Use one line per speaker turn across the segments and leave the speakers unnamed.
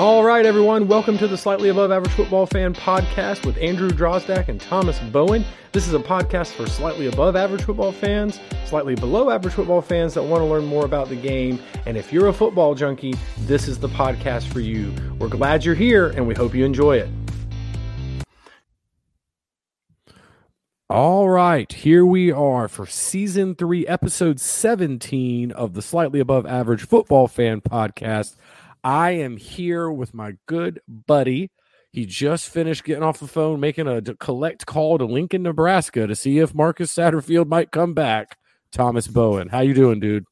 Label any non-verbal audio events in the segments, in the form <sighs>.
All right, everyone, welcome to the Slightly Above Average Football Fan podcast with Andrew Drozdak and Thomas Bowen. This is a podcast for slightly above average football fans, slightly below average football fans that want to learn more about the game. And if you're a football junkie, this is the podcast for you. We're glad you're here and we hope you enjoy it. All right, here we are for season three, episode 17 of the Slightly Above Average Football Fan podcast. I am here with my good buddy. He just finished getting off the phone, making a collect call to Lincoln, Nebraska to see if Marcus Satterfield might come back. Thomas Bowen, how you doing, dude?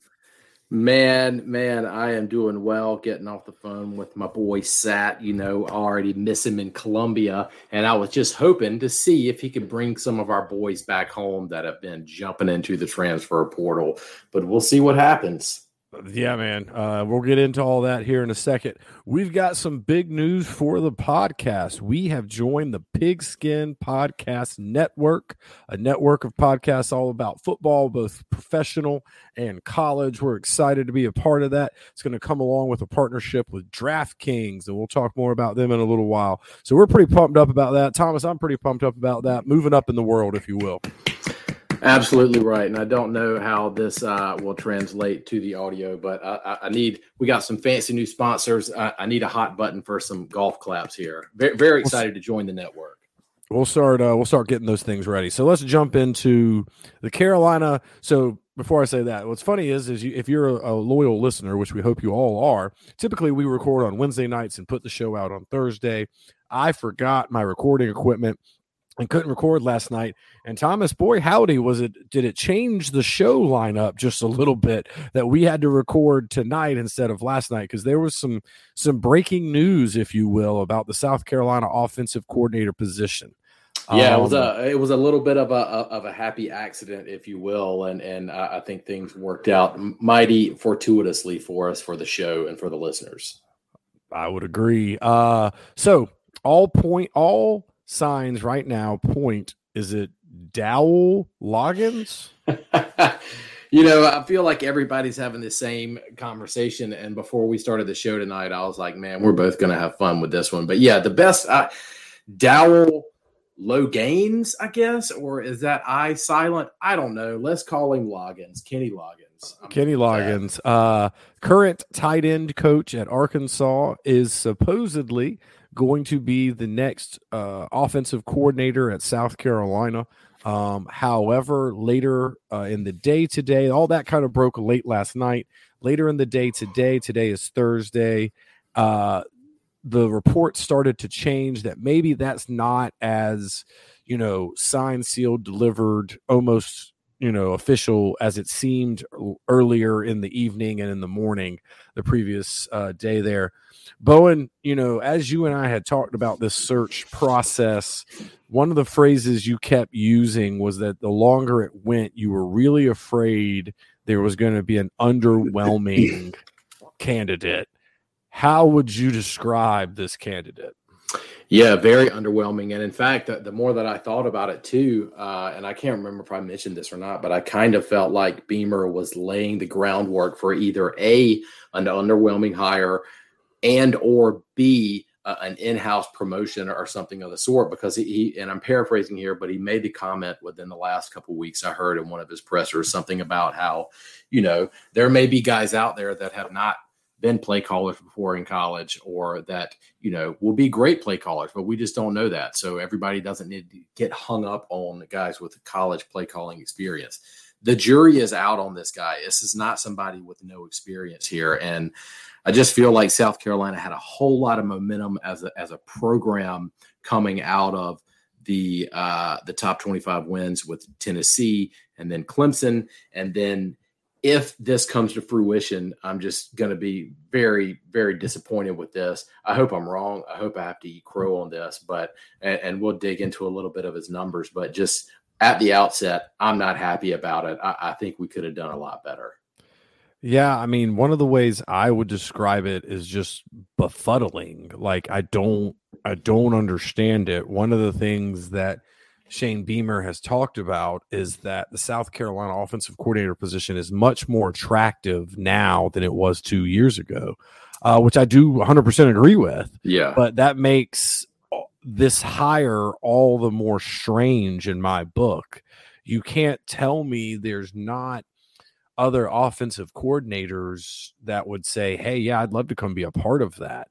Man, man, I am doing well getting off the phone with my boy Sat. You know, already miss him in Columbia. And I was just hoping to see if he could bring some of our boys back home that have been jumping into the transfer portal. But we'll see what happens.
Yeah, man. Uh, we'll get into all that here in a second. We've got some big news for the podcast. We have joined the Pigskin Podcast Network, a network of podcasts all about football, both professional and college. We're excited to be a part of that. It's going to come along with a partnership with DraftKings, and we'll talk more about them in a little while. So we're pretty pumped up about that. Thomas, I'm pretty pumped up about that. Moving up in the world, if you will.
Absolutely right, and I don't know how this uh, will translate to the audio, but I, I, need. We got some fancy new sponsors. I, I, need a hot button for some golf claps here. Very, very excited to join the network.
We'll start. Uh, we'll start getting those things ready. So let's jump into the Carolina. So before I say that, what's funny is, is you, if you're a, a loyal listener, which we hope you all are, typically we record on Wednesday nights and put the show out on Thursday. I forgot my recording equipment and couldn't record last night. And Thomas, boy, howdy, was it? Did it change the show lineup just a little bit that we had to record tonight instead of last night? Because there was some some breaking news, if you will, about the South Carolina offensive coordinator position.
Yeah, um, it was a um, it was a little bit of a of a happy accident, if you will, and and I think things worked out mighty fortuitously for us for the show and for the listeners.
I would agree. Uh, so all point all signs right now point is it Dowell Loggins? <laughs>
you know, I feel like everybody's having the same conversation. And before we started the show tonight, I was like, man, we're both going to have fun with this one. But yeah, the best uh, Dowell low gains, I guess, or is that I silent? I don't know. Let's call him Loggins, Kenny Loggins.
I'm Kenny Loggins, uh, current tight end coach at Arkansas, is supposedly going to be the next uh, offensive coordinator at South Carolina. Um, however, later uh, in the day today, all that kind of broke late last night. Later in the day today, today is Thursday. Uh, the report started to change that maybe that's not as you know signed, sealed, delivered, almost you know official as it seemed earlier in the evening and in the morning the previous uh, day there bowen you know as you and i had talked about this search process one of the phrases you kept using was that the longer it went you were really afraid there was going to be an underwhelming <laughs> candidate how would you describe this candidate
yeah, very underwhelming. And in fact, the, the more that I thought about it too, uh, and I can't remember if I mentioned this or not, but I kind of felt like Beamer was laying the groundwork for either a an underwhelming hire and or b uh, an in-house promotion or something of the sort because he, he, and I'm paraphrasing here, but he made the comment within the last couple weeks. I heard in one of his pressers something about how, you know, there may be guys out there that have not been play callers before in college or that you know will be great play callers but we just don't know that. So everybody doesn't need to get hung up on the guys with college play calling experience. The jury is out on this guy. This is not somebody with no experience here. And i just feel like south carolina had a whole lot of momentum as a, as a program coming out of the uh, the top 25 wins with tennessee and then clemson and then if this comes to fruition, I'm just going to be very, very disappointed with this. I hope I'm wrong. I hope I have to eat crow on this, but and, and we'll dig into a little bit of his numbers. But just at the outset, I'm not happy about it. I, I think we could have done a lot better.
Yeah, I mean, one of the ways I would describe it is just befuddling. Like I don't, I don't understand it. One of the things that Shane Beamer has talked about is that the South Carolina offensive coordinator position is much more attractive now than it was two years ago. uh, which I do 100% agree with.
Yeah.
But that makes this hire all the more strange in my book. You can't tell me there's not other offensive coordinators that would say, hey, yeah, I'd love to come be a part of that.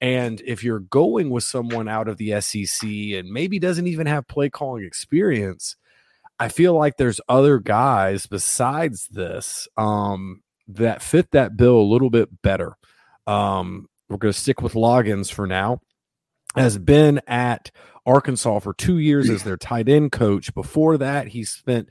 And if you're going with someone out of the SEC and maybe doesn't even have play calling experience, I feel like there's other guys besides this um, that fit that bill a little bit better. Um, we're going to stick with Loggins for now. Has been at Arkansas for two years as their tight end coach. Before that, he spent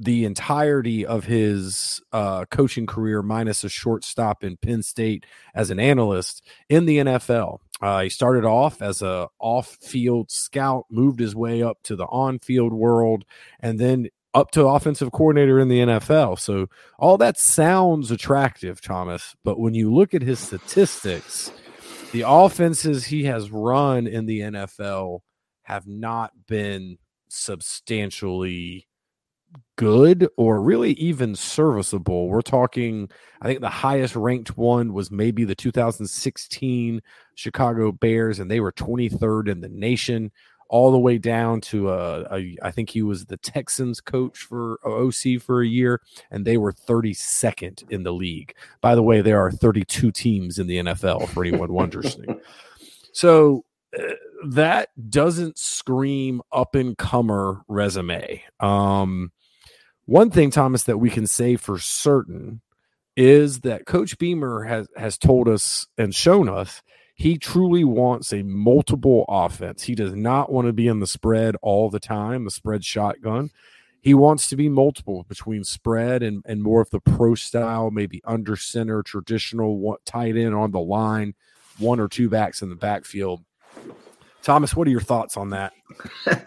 the entirety of his uh, coaching career, minus a short stop in Penn State as an analyst in the NFL. Uh, he started off as a off-field scout, moved his way up to the on-field world, and then up to offensive coordinator in the NFL. So all that sounds attractive, Thomas. But when you look at his statistics, the offenses he has run in the NFL have not been substantially good or really even serviceable. We're talking, I think the highest ranked one was maybe the 2016 Chicago Bears, and they were 23rd in the nation all the way down to uh, a, I think he was the Texans coach for uh, OC for a year, and they were 32nd in the league. By the way, there are 32 teams in the NFL for anyone wondering. So uh, that doesn't scream up and comer resume. Um, one thing, Thomas, that we can say for certain is that Coach Beamer has has told us and shown us he truly wants a multiple offense. He does not want to be in the spread all the time, the spread shotgun. He wants to be multiple between spread and, and more of the pro style, maybe under center, traditional tight end on the line, one or two backs in the backfield. Thomas, what are your thoughts on that? <laughs>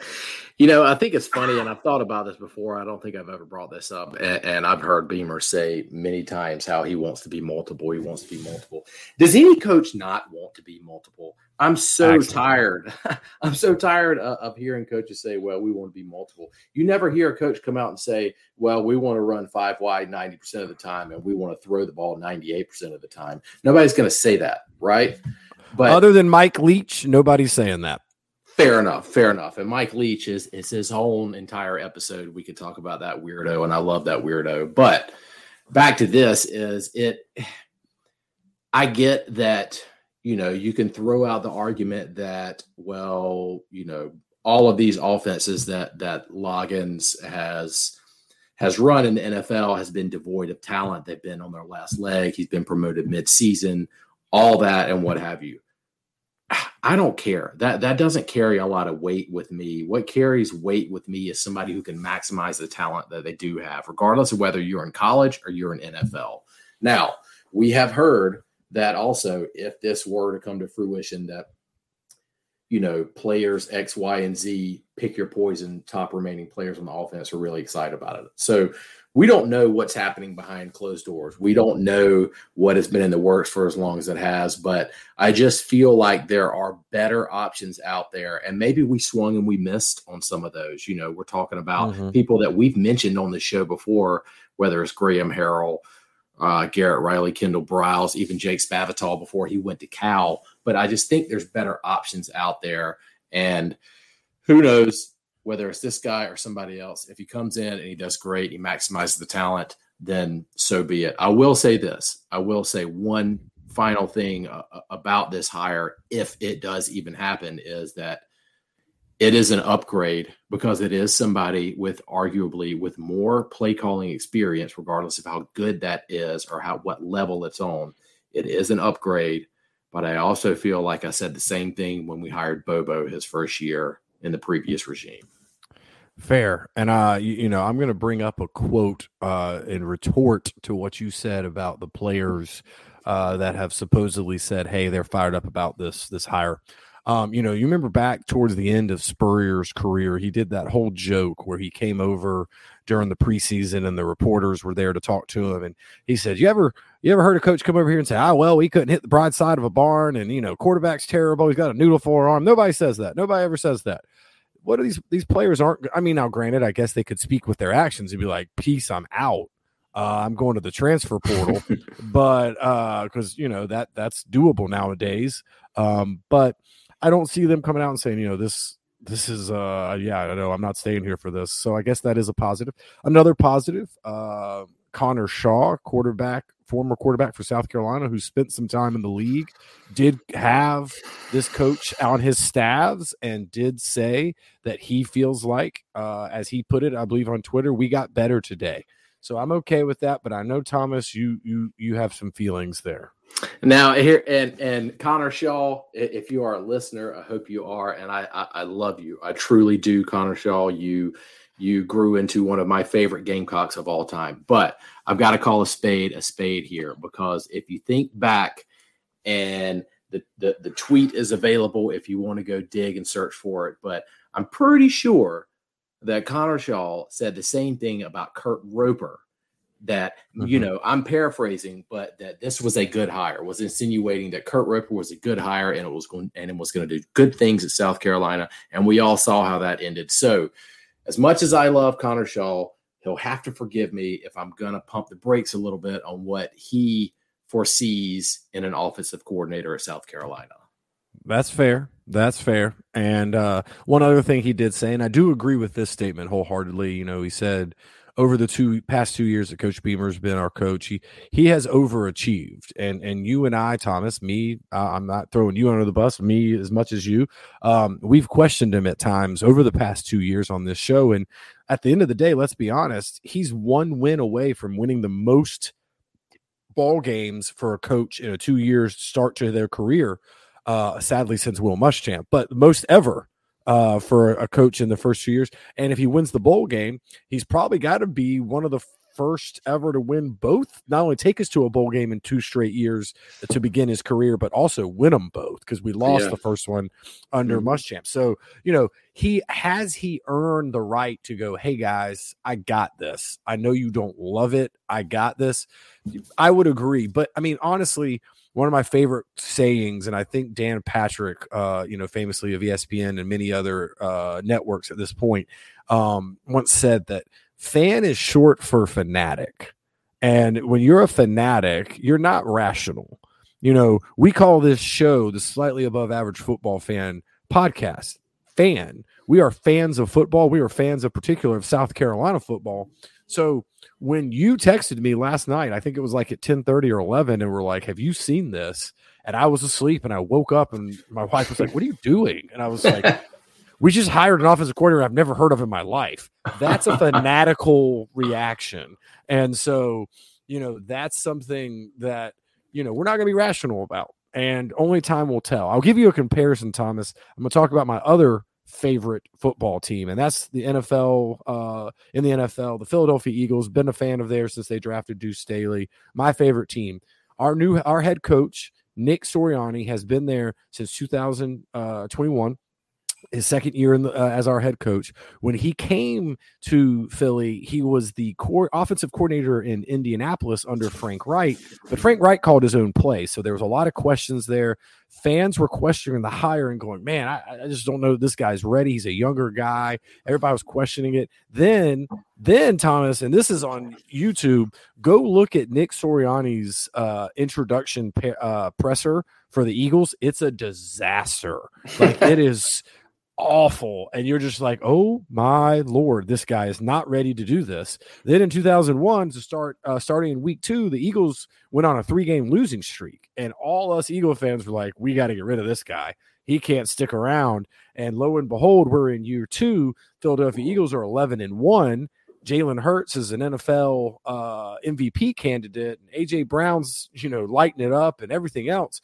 You know, I think it's funny, and I've thought about this before. I don't think I've ever brought this up, and, and, I've heard Beamer say many times how he wants to be multiple. He wants to be multiple. Does any coach not want to be multiple? I'm so tired. <laughs> I'm so tired of, of, hearing coaches say, "Well, we want to be multiple." You never hear a coach come out and say, "Well, we want to run five wide 90 percent of the time, and we want to throw the ball 98 percent of the time." Nobody's going to say that, right?
But other than Mike Leach, nobody's saying that.
Fair enough, fair enough. And Mike Leach is is his own entire episode. We could talk about that weirdo, and I love that weirdo. But back to this is it. I get that you know you can throw out the argument that well you know all of these offenses that that Loggins has has run in the NFL has been devoid of talent. They've been on their last leg. He's been promoted mid-season, all that and what have you. I don't care. That that doesn't carry a lot of weight with me. What carries weight with me is somebody who can maximize the talent that they do have, regardless of whether you're in college or you're in NFL. Now, we have heard that also if this were to come to fruition that you know, players X, Y, and Z pick your poison, top remaining players on the offense are really excited about it. So we don't know what's happening behind closed doors. We don't know what has been in the works for as long as it has, but I just feel like there are better options out there. And maybe we swung and we missed on some of those. You know, we're talking about mm-hmm. people that we've mentioned on the show before, whether it's Graham Harrell, uh, Garrett Riley, Kendall Briles, even Jake Spavital before he went to Cal. But I just think there's better options out there. And who knows, whether it's this guy or somebody else, if he comes in and he does great, he maximizes the talent, then so be it. I will say this. I will say one final thing uh, uh, about this hire, if it does even happen, is that it is an upgrade because it is somebody with arguably with more play calling experience, regardless of how good that is or how what level it's on. It is an upgrade, but I also feel like I said the same thing when we hired Bobo his first year in the previous regime.
Fair. And uh you, you know, I'm going to bring up a quote uh in retort to what you said about the players uh that have supposedly said, "Hey, they're fired up about this this hire." Um, you know, you remember back towards the end of Spurrier's career, he did that whole joke where he came over during the preseason and the reporters were there to talk to him, and he said, "You ever, you ever heard a coach come over here and say, ah, well, we couldn't hit the broadside of a barn, and you know, quarterback's terrible. He's got a noodle forearm. Nobody says that. Nobody ever says that." What are these these players aren't i mean now granted i guess they could speak with their actions and be like peace i'm out uh, I'm going to the transfer portal, <laughs> but because uh, you know that that's doable nowadays. Um, but I don't see them coming out and saying, you know, this this is uh yeah, I know I'm not staying here for this. So I guess that is a positive. Another positive, uh Connor Shaw, quarterback, former quarterback for South Carolina, who spent some time in the league, did have this coach on his staffs and did say that he feels like, uh, as he put it, I believe on Twitter, we got better today. So I'm okay with that, but I know Thomas, you you you have some feelings there.
Now here and and Connor Shaw, if you are a listener, I hope you are, and I I, I love you. I truly do, Connor Shaw. You you grew into one of my favorite Gamecocks of all time. But I've got to call a spade a spade here because if you think back and the, the, the tweet is available if you want to go dig and search for it. But I'm pretty sure that Connor Shaw said the same thing about Kurt Roper. That mm-hmm. you know, I'm paraphrasing, but that this was a good hire. Was insinuating that Kurt Roper was a good hire and it was going and it was going to do good things at South Carolina, and we all saw how that ended. So, as much as I love Connor Shaw, he'll have to forgive me if I'm going to pump the brakes a little bit on what he foresees in an offensive coordinator at South Carolina.
That's fair. That's fair. And uh, one other thing he did say, and I do agree with this statement wholeheartedly. You know, he said over the two past two years that Coach Beamer's been our coach, he he has overachieved. And and you and I, Thomas, me, uh, I'm not throwing you under the bus, me as much as you. Um, we've questioned him at times over the past two years on this show. And at the end of the day, let's be honest, he's one win away from winning the most ball games for a coach in a two years start to their career uh, sadly since Will Muschamp, but most ever uh, for a coach in the first two years. And if he wins the bowl game, he's probably got to be one of the first ever to win both. Not only take us to a bowl game in two straight years to begin his career, but also win them both because we lost yeah. the first one under mm-hmm. Muschamp. So you know he has he earned the right to go. Hey guys, I got this. I know you don't love it. I got this. I would agree, but I mean honestly one of my favorite sayings, and I think Dan Patrick, uh, you know, famously of ESPN and many other uh, networks at this point, um, once said that fan is short for fanatic. And when you're a fanatic, you're not rational. You know, we call this show the slightly above average football fan podcast. Fan. We are fans of football. We are fans of particular of South Carolina football. So when you texted me last night, I think it was like at 10 30 or 11, and we're like, Have you seen this? And I was asleep and I woke up and my wife was like, What are you doing? And I was like, <laughs> We just hired an offensive coordinator I've never heard of in my life. That's a <laughs> fanatical reaction. And so, you know, that's something that, you know, we're not going to be rational about. And only time will tell. I'll give you a comparison, Thomas. I'm going to talk about my other favorite football team, and that's the NFL. Uh, in the NFL, the Philadelphia Eagles. Been a fan of theirs since they drafted Deuce Staley. My favorite team. Our new our head coach Nick Sirianni has been there since 2021 his second year the, uh, as our head coach. When he came to Philly, he was the core offensive coordinator in Indianapolis under Frank Reich. But Frank Reich called his own play, so there was a lot of questions there. Fans were questioning the hire and going, "Man, I, I just don't know this guy's ready. He's a younger guy." Everybody was questioning it. Then, then Thomas, and this is on YouTube. Go look at Nick Sirianni's uh, introduction uh, presser for the Eagles. It's a disaster. Like it <laughs> is awful. And you're just like oh my lord this guy is not ready to do this. Then in 2001 to start uh, starting in week two the eagles went on a three game losing streak. And all us eagle fans were like we got to get rid of this guy. He can't stick around. And lo and behold we're in year two. Philadelphia eagles are 11 and 1 Jalen Hurts is an NFL uh, MVP candidate, and AJ Brown's you know lighting it up and everything else.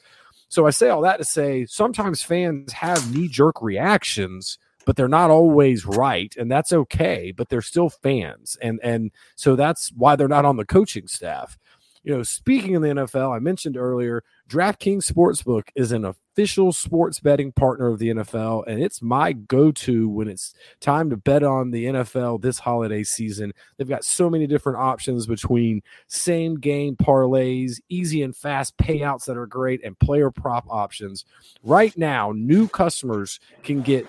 So I say all that to say sometimes fans have knee jerk reactions, but they're not always right, and that's okay. But they're still fans, and and so that's why they're not on the coaching staff you know, speaking of the NFL, I mentioned earlier, DraftKings Sportsbook is an official sports betting partner of the NFL, and it's my go to when it's time to bet on the NFL this holiday season. They've got so many different options between same game parlays, easy and fast payouts that are great, and player prop options. Right now, new customers can get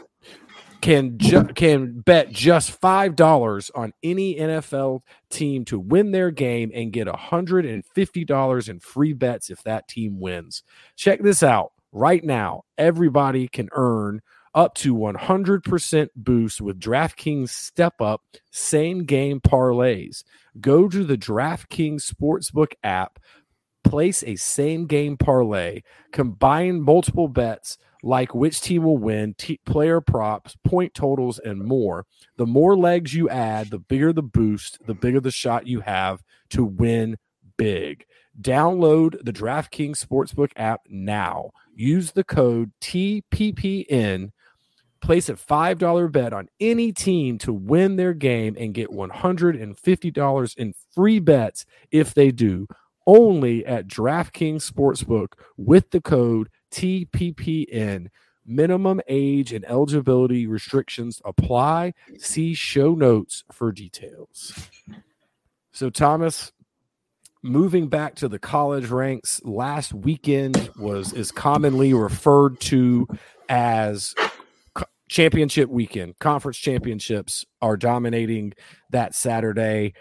can ju- can bet just five dollars on any NFL team to win their game and get hundred and fifty dollars in free bets if that team wins. Check this out right now. Everybody can earn up to 100% boost with DraftKings Step Up same game parlays. Go to the DraftKings Sportsbook app, place a same game parlay, combine multiple bets like which team will win, t- player props, point totals, and more. The more legs you add, the bigger the boost, the bigger the shot you have to win big. Download the DraftKings Sportsbook app now. Use the code TPPN. Place a $5 bet on any team to win their game and get $150 in free bets if they do. Only at DraftKings Sportsbook with the code TPPN. Minimum age and eligibility restrictions apply. See show notes for details. So, Thomas, moving back to the college ranks, last weekend was is commonly referred to as championship weekend. Conference championships are dominating that Saturday.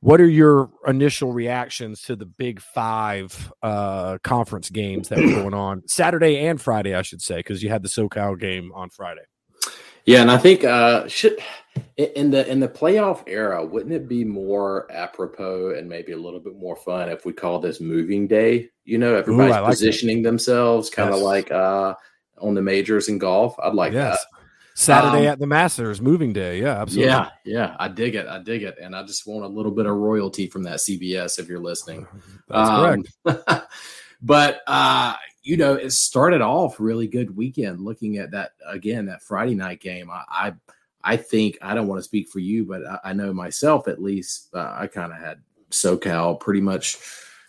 What are your initial reactions to the Big Five uh, conference games that were <clears throat> going on Saturday and Friday? I should say because you had the SoCal game on Friday.
Yeah, and I think uh, should in the in the playoff era, wouldn't it be more apropos and maybe a little bit more fun if we call this moving day? You know, everybody's Ooh, like positioning themselves kind of yes. like uh, on the majors in golf. I'd like yes. that.
Saturday um, at the Masters, moving day. Yeah, absolutely.
Yeah, yeah, I dig it. I dig it, and I just want a little bit of royalty from that CBS if you're listening. <laughs>
That's um,
correct. <laughs> but uh, you know, it started off really good weekend. Looking at that again, that Friday night game, I, I, I think I don't want to speak for you, but I, I know myself at least. Uh, I kind of had SoCal pretty much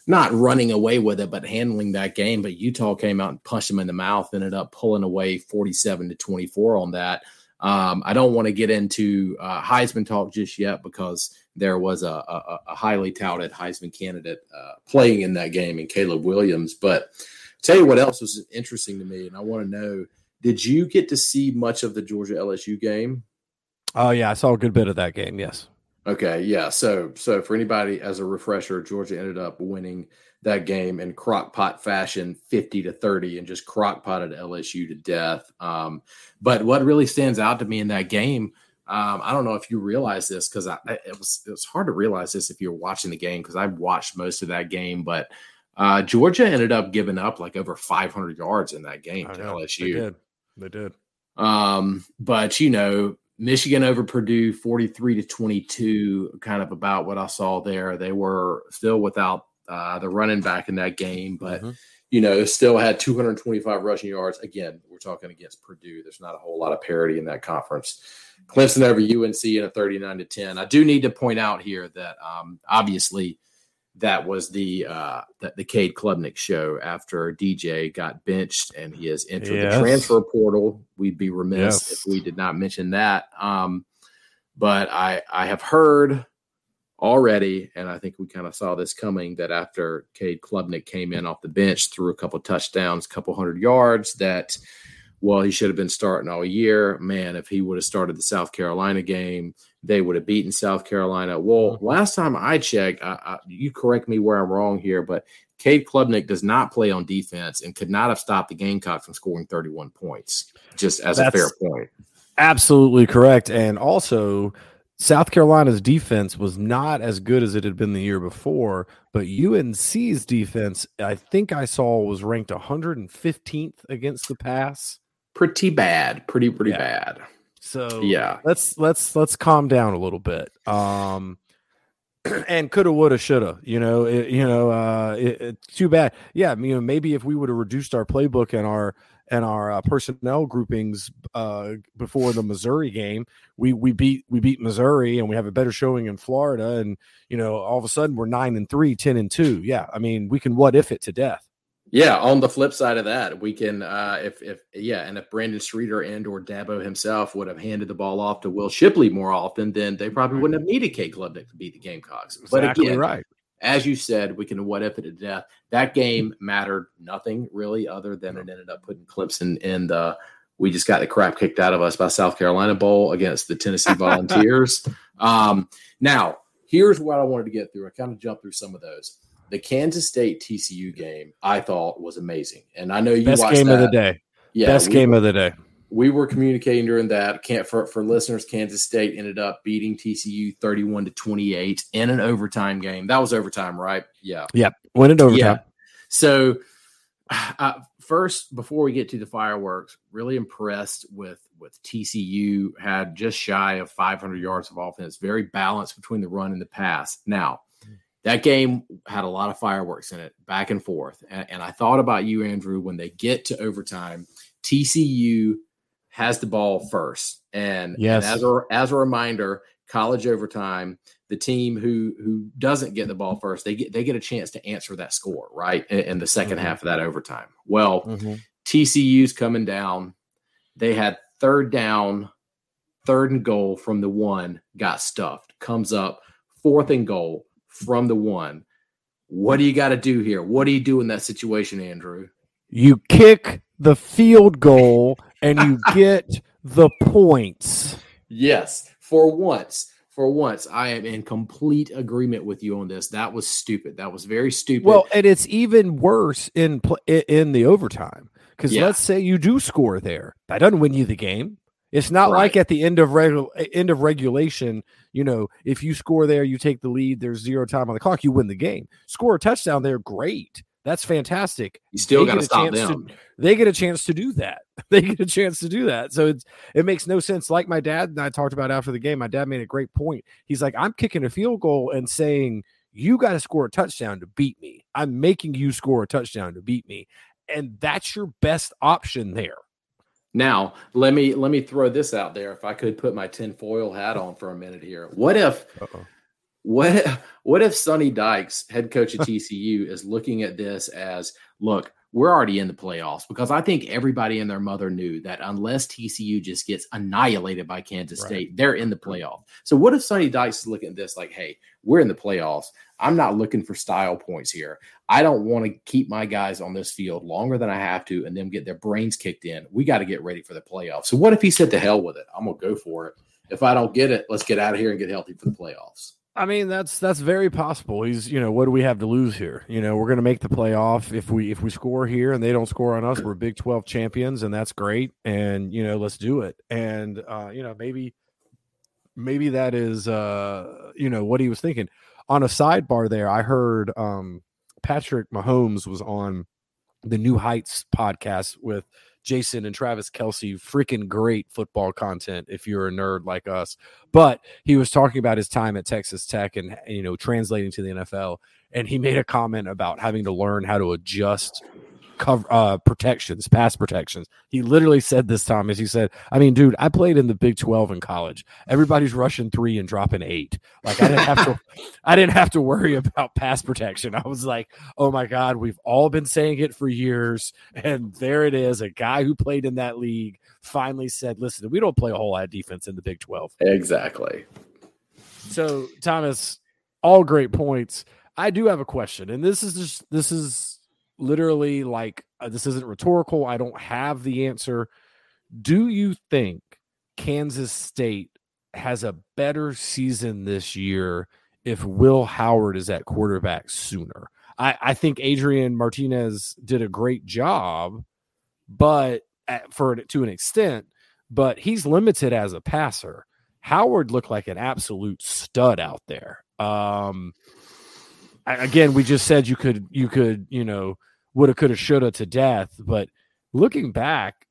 not running away with it, but handling that game. But Utah came out and punched them in the mouth, ended up pulling away 47 to 24 on that. Um, I don't want to get into uh, Heisman talk just yet because there was a, a, a highly touted Heisman candidate uh, playing in that game in Caleb Williams. But tell you what else was interesting to me, and I want to know: Did you get to see much of the Georgia LSU game?
Oh yeah, I saw a good bit of that game. Yes.
Okay, yeah. So, so for anybody as a refresher, Georgia ended up winning that game in crockpot fashion, fifty to thirty, and just crockpotted LSU to death. Um, but what really stands out to me in that game, um, I don't know if you realize this because it was it was hard to realize this if you're watching the game because I watched most of that game, but uh, Georgia ended up giving up like over 500 yards in that game to LSU.
They did. They did.
Um, but you know, Michigan over Purdue 43 to 22, kind of about what I saw there. They were still without uh, the running back in that game, but mm-hmm. you know, still had 225 rushing yards. Again, we're talking against Purdue. There's not a whole lot of parity in that conference. Clemson over UNC in a 39 to 10. I do need to point out here that um, obviously that was the uh the, the Cade Klubnik show after DJ got benched and he has entered yes. the transfer portal. We'd be remiss yes. if we did not mention that. Um, but I I have heard already, and I think we kind of saw this coming that after Cade Klubnik came in off the bench, threw a couple touchdowns, couple hundred yards, that well, he should have been starting all year. Man, if he would have started the South Carolina game, they would have beaten South Carolina. Well, mm-hmm. last time I checked, I, I, you correct me where I'm wrong here, but Cade Klubnik does not play on defense and could not have stopped the Gamecock from scoring 31 points, just as That's a fair point.
Absolutely correct. And also, South Carolina's defense was not as good as it had been the year before, but UNC's defense, I think I saw, was ranked 115th against the pass
pretty bad, pretty pretty yeah. bad.
So yeah, let's let's let's calm down a little bit. Um, <clears throat> and coulda, woulda, shoulda. You know, it, you know, uh, it, it's too bad. Yeah, you know, maybe if we would have reduced our playbook and our and our uh, personnel groupings uh, before the Missouri game, we we beat we beat Missouri and we have a better showing in Florida, and you know, all of a sudden we're nine and three, 10 and two. Yeah, I mean, we can what if it to death.
Yeah, on the flip side of that, we can uh if if yeah, and if Brandon Streeter and or Dabo himself would have handed the ball off to Will Shipley more often, then they probably wouldn't have needed Cade Klubnik to beat the Gamecocks.
Exactly but again, right.
As you said, we can what if it to death. That game mattered nothing really, other than it ended up putting Clemson in the we just got the crap kicked out of us by South Carolina Bowl against the Tennessee <laughs> Volunteers. um, now, here's what I wanted to get through. I kind of jumped through some of those. The Kansas State TCU game, I thought was amazing, and I know you
best game
that.
of the day. Yeah, best game were, of the day.
We were communicating during that. Can't for for listeners. Kansas State ended up beating TCU thirty-one to twenty-eight in an overtime game. That was overtime, right? Yeah.
Yep. Went into overtime. Yeah.
So, <sighs> uh, first, before we get to the fireworks, really impressed with with TCU. Had just shy of 500 yards of offense. Very balanced between the run and the pass. Now, that game had a lot of fireworks in it, back and forth. And, and I thought about you, Andrew, when they get to overtime. TCU has the ball first, and, yes. and as a as a reminder, college overtime the team who who doesn't get the ball first they get they get a chance to answer that score right in, in the 2nd mm-hmm. half of that overtime well mm-hmm. tcu's coming down they had third down third and goal from the one got stuffed comes up fourth and goal from the one what do you got to do here what do you do in that situation andrew
you kick the field goal and you <laughs> get the points
yes for once for once, I am in complete agreement with you on this. That was stupid. That was very stupid.
Well, and it's even worse in in the overtime because yeah. let's say you do score there, that doesn't win you the game. It's not right. like at the end of regu- eh, end of regulation, you know, if you score there, you take the lead. There's zero time on the clock, you win the game. Score a touchdown there, great. That's fantastic.
You still got to stop them.
To, they get a chance to do that. <laughs> They get a chance to do that. So it's it makes no sense. Like my dad and I talked about after the game. My dad made a great point. He's like, I'm kicking a field goal and saying you got to score a touchdown to beat me. I'm making you score a touchdown to beat me, and that's your best option there.
Now, let me let me throw this out there. If I could put my tinfoil hat on for a minute here, what if Uh-oh. What what if Sonny Dykes, head coach of TCU, <laughs> is looking at this as look, we're already in the playoffs because I think everybody and their mother knew that unless TCU just gets annihilated by Kansas right. State, they're in the playoff. So what if Sonny Dykes is looking at this like, hey, we're in the playoffs. I'm not looking for style points here. I don't want to keep my guys on this field longer than I have to and then get their brains kicked in. We got to get ready for the playoffs. So what if he said to hell with it? I'm gonna go for it. If I don't get it, let's get out of here and get healthy for the playoffs.
I mean, that's that's very possible. He's, you know, what do we have to lose here? You know, we're going to make the playoff if we if we score here and they don't score on us, we're Big Twelve champions, and that's great. And you know, let's do it. And uh, you know, maybe maybe that is uh, you know what he was thinking. On a sidebar, there, I heard um, Patrick Mahomes was on the New Heights podcast with Jason and Travis Kelce. freaking great football content if you're a nerd like us. But he was talking about his time at Texas Tech and you know translating to the NFL, and he made a comment about having to learn how to adjust cover uh, protections, pass protections. He literally said this, Thomas. He said, "I mean, dude, I played in the Big Twelve in college. Everybody's rushing three and dropping eight. Like I didn't have to, <laughs> I didn't have to worry about pass protection. I was like, oh my god, we've all been saying it for years, and there it is. A guy who played in that league finally said, "Listen, we don't play a whole lot of defense in the Big 12."
Exactly.
So, Thomas, all great points. I do have a question, and this is just this is literally like uh, this isn't rhetorical. I don't have the answer. Do you think Kansas State has a better season this year if Will Howard is at quarterback sooner? I, I think Adrian Martinez did a great job, but at, for to an extent, but he's limited as a passer. Howard looked like an absolute stud out there. Um, again, we just said you could you could you know woulda coulda shoulda to death, but looking back,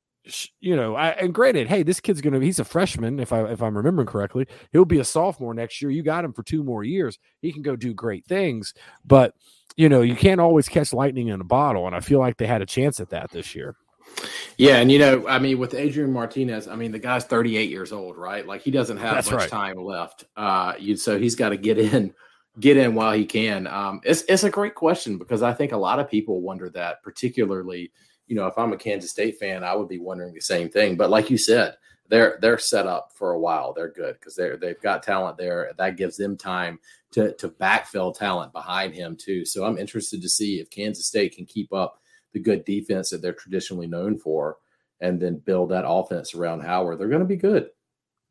you know, I, and granted, hey, this kid's gonna be he's a freshman if I if I'm remembering correctly. He'll be a sophomore next year. You got him for two more years. He can go do great things, but you know, you can't always catch lightning in a bottle, and I feel like they had a chance at that this year.
Yeah, and you know, I mean, with Adrian Martinez, I mean, the guy's 38 years old, right? Like he doesn't have That's much right. time left. Uh, you so he's got to get in get in while he can? Um, it's it's a great question because I think a lot of people wonder that, particularly, you know, if I'm a Kansas State fan, I would be wondering the same thing. But like you said, they're they're set up for a while. They're good because they're they've got talent there. That gives them time to to backfill talent behind him too. So I'm interested to see if Kansas State can keep up the good defense that they're traditionally known for. and then build that offense around Howard, they're going to be good.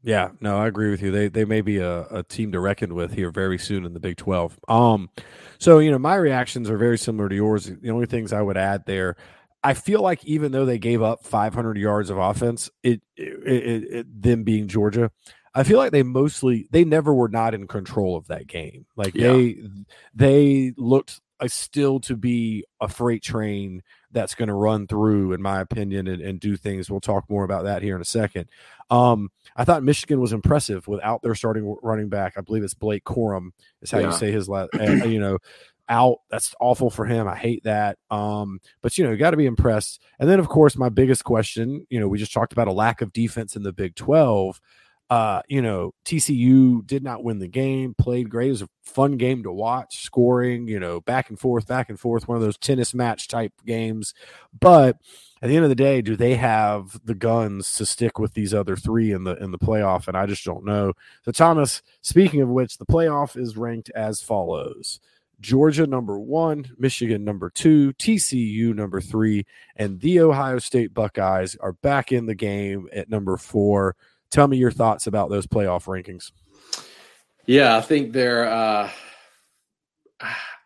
Yeah, no, I agree with you. They they may be a, a team to reckon with here very soon in the Big Twelve. Um, so you know my reactions are very similar to yours. The only things I would add there, I feel like even though they gave up 500 yards of offense, it, it, it, it them being Georgia, I feel like they mostly they never were not in control of that game. Like yeah. they they looked uh, still to be a freight train that's going to run through, in my opinion, and, and, do things. We'll talk more about that here in a second. Um, I thought Michigan was impressive without their starting running back. I believe it's Blake Corum is how yeah. you say his last. Uh, you know, out. That's awful for him. I hate that. Um, but you know, you got to be impressed. And then, of course, my biggest question. You know, we just talked about a lack of defense in the Big Twelve uh, you know, TCU did not win the game, played great. It was a fun game to watch, scoring, you know, back and forth, back and forth, one of those tennis match type games. But at the end of the day, do they have the guns to stick with these other three in the in the playoff? And I just don't know. So Thomas, speaking of which, the playoff is ranked as follows. Georgia number one, Michigan number two, TCU number three, and the Ohio State Buckeyes are back in the game at number four. Tell me your thoughts about those playoff rankings.
Yeah, I think they're. Uh,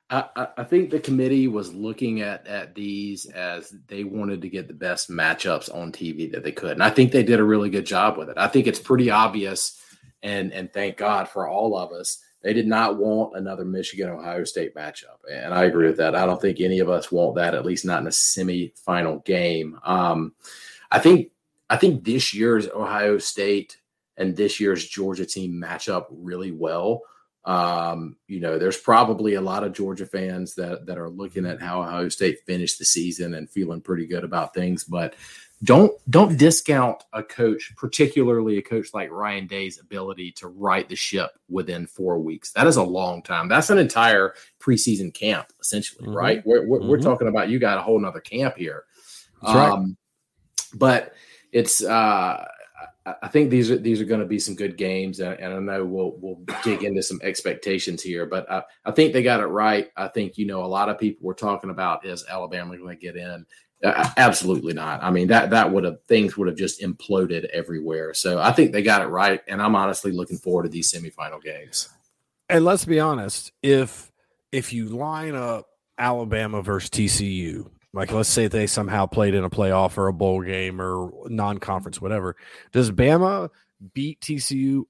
I, I think the committee was looking at at these as they wanted to get the best matchups on TV that they could, and I think they did a really good job with it. I think it's pretty obvious, and and thank God for all of us. They did not want another Michigan Ohio State matchup, and I agree with that. I don't think any of us want that, at least not in a semifinal game. Um, I think I think this year's Ohio State and this year's Georgia team match up really well. Um, you know, there's probably a lot of Georgia fans that that are looking at how Ohio State finished the season and feeling pretty good about things, but don't don't discount a coach, particularly a coach like Ryan Day's ability to right the ship within four weeks. That is a long time. That's an entire preseason camp, essentially, mm-hmm. right? We're, we're, mm-hmm. we're, talking about you got a whole nother camp here. Um, right. But it's uh, I think these are these are going to be some good games, and, and, I know we'll we'll dig into some expectations here, but I, I think they got it right. I think you know a lot of people were talking about is Alabama going to get in? Uh, absolutely not. I mean that that would have things would have just imploded everywhere. So I think they got it right, and I'm honestly looking forward to these semifinal games.
And let's be honest, if if you line up Alabama versus TCU, like, let's say they somehow played in a playoff or a bowl game or non-conference, whatever. Does Bama beat TCU?